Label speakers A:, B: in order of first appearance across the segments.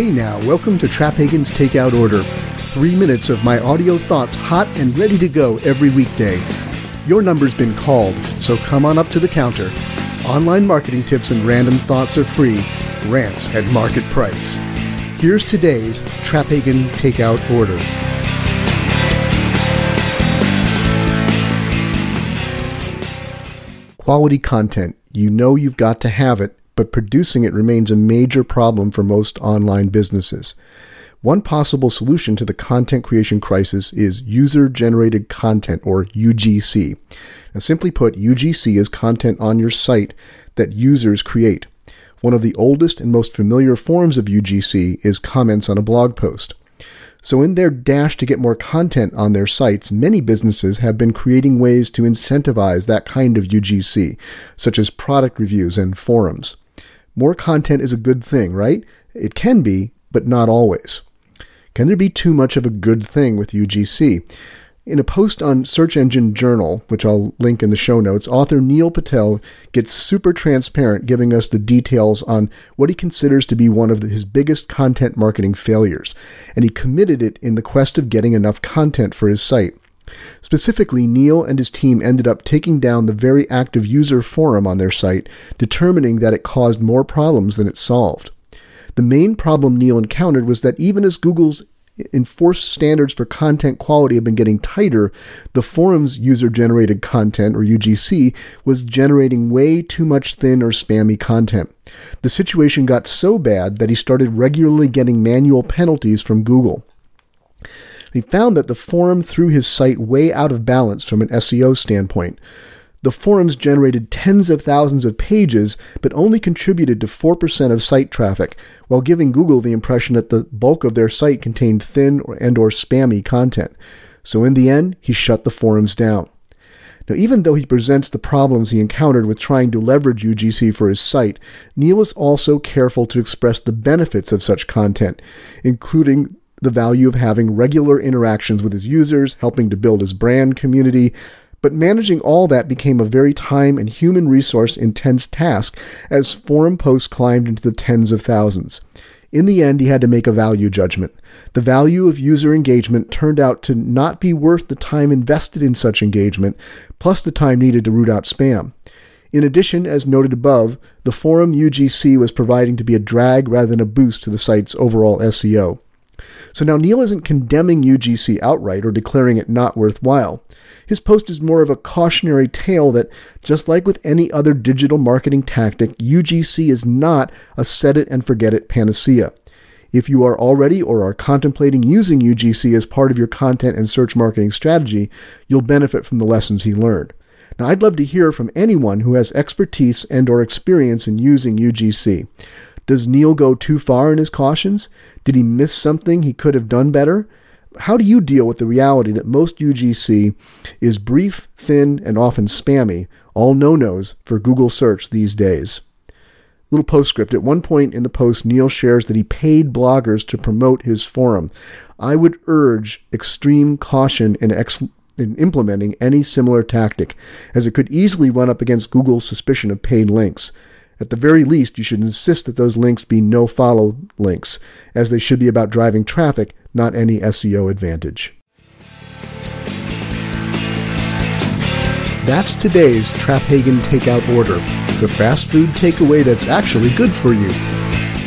A: Hey now, welcome to Traphagen's Takeout Order. Three minutes of my audio thoughts hot and ready to go every weekday. Your number's been called, so come on up to the counter. Online marketing tips and random thoughts are free. Rants at market price. Here's today's Traphagen Takeout Order. Quality content. You know you've got to have it but producing it remains a major problem for most online businesses. One possible solution to the content creation crisis is user generated content or UGC. Now, simply put, UGC is content on your site that users create. One of the oldest and most familiar forms of UGC is comments on a blog post. So, in their dash to get more content on their sites, many businesses have been creating ways to incentivize that kind of UGC, such as product reviews and forums. More content is a good thing, right? It can be, but not always. Can there be too much of a good thing with UGC? In a post on Search Engine Journal, which I'll link in the show notes, author Neil Patel gets super transparent, giving us the details on what he considers to be one of his biggest content marketing failures, and he committed it in the quest of getting enough content for his site. Specifically, Neil and his team ended up taking down the very active user forum on their site, determining that it caused more problems than it solved. The main problem Neil encountered was that even as Google's enforced standards for content quality have been getting tighter, the forum's user generated content, or UGC, was generating way too much thin or spammy content. The situation got so bad that he started regularly getting manual penalties from Google. He found that the forum threw his site way out of balance from an SEO standpoint. The forums generated tens of thousands of pages, but only contributed to 4% of site traffic, while giving Google the impression that the bulk of their site contained thin and or spammy content. So in the end, he shut the forums down. Now, even though he presents the problems he encountered with trying to leverage UGC for his site, Neil is also careful to express the benefits of such content, including the value of having regular interactions with his users, helping to build his brand community. But managing all that became a very time and human resource intense task as forum posts climbed into the tens of thousands. In the end, he had to make a value judgment. The value of user engagement turned out to not be worth the time invested in such engagement, plus the time needed to root out spam. In addition, as noted above, the forum UGC was proving to be a drag rather than a boost to the site's overall SEO. So now Neil isn't condemning UGC outright or declaring it not worthwhile. His post is more of a cautionary tale that, just like with any other digital marketing tactic, UGC is not a set it and forget it panacea. If you are already or are contemplating using UGC as part of your content and search marketing strategy, you'll benefit from the lessons he learned. Now, I'd love to hear from anyone who has expertise and or experience in using UGC. Does Neil go too far in his cautions? Did he miss something he could have done better? How do you deal with the reality that most UGC is brief, thin, and often spammy, all no nos for Google search these days? Little postscript. At one point in the post, Neil shares that he paid bloggers to promote his forum. I would urge extreme caution in, ex- in implementing any similar tactic, as it could easily run up against Google's suspicion of paid links. At the very least, you should insist that those links be no follow links, as they should be about driving traffic, not any SEO advantage. That's today's Traphagen takeout order, the fast food takeaway that's actually good for you.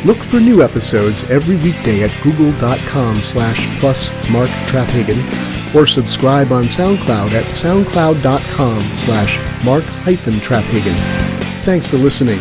A: Look for new episodes every weekday at google.com slash plus Mark Traphagen or subscribe on SoundCloud at soundcloud.com slash Mark hyphen Traphagen. Thanks for listening.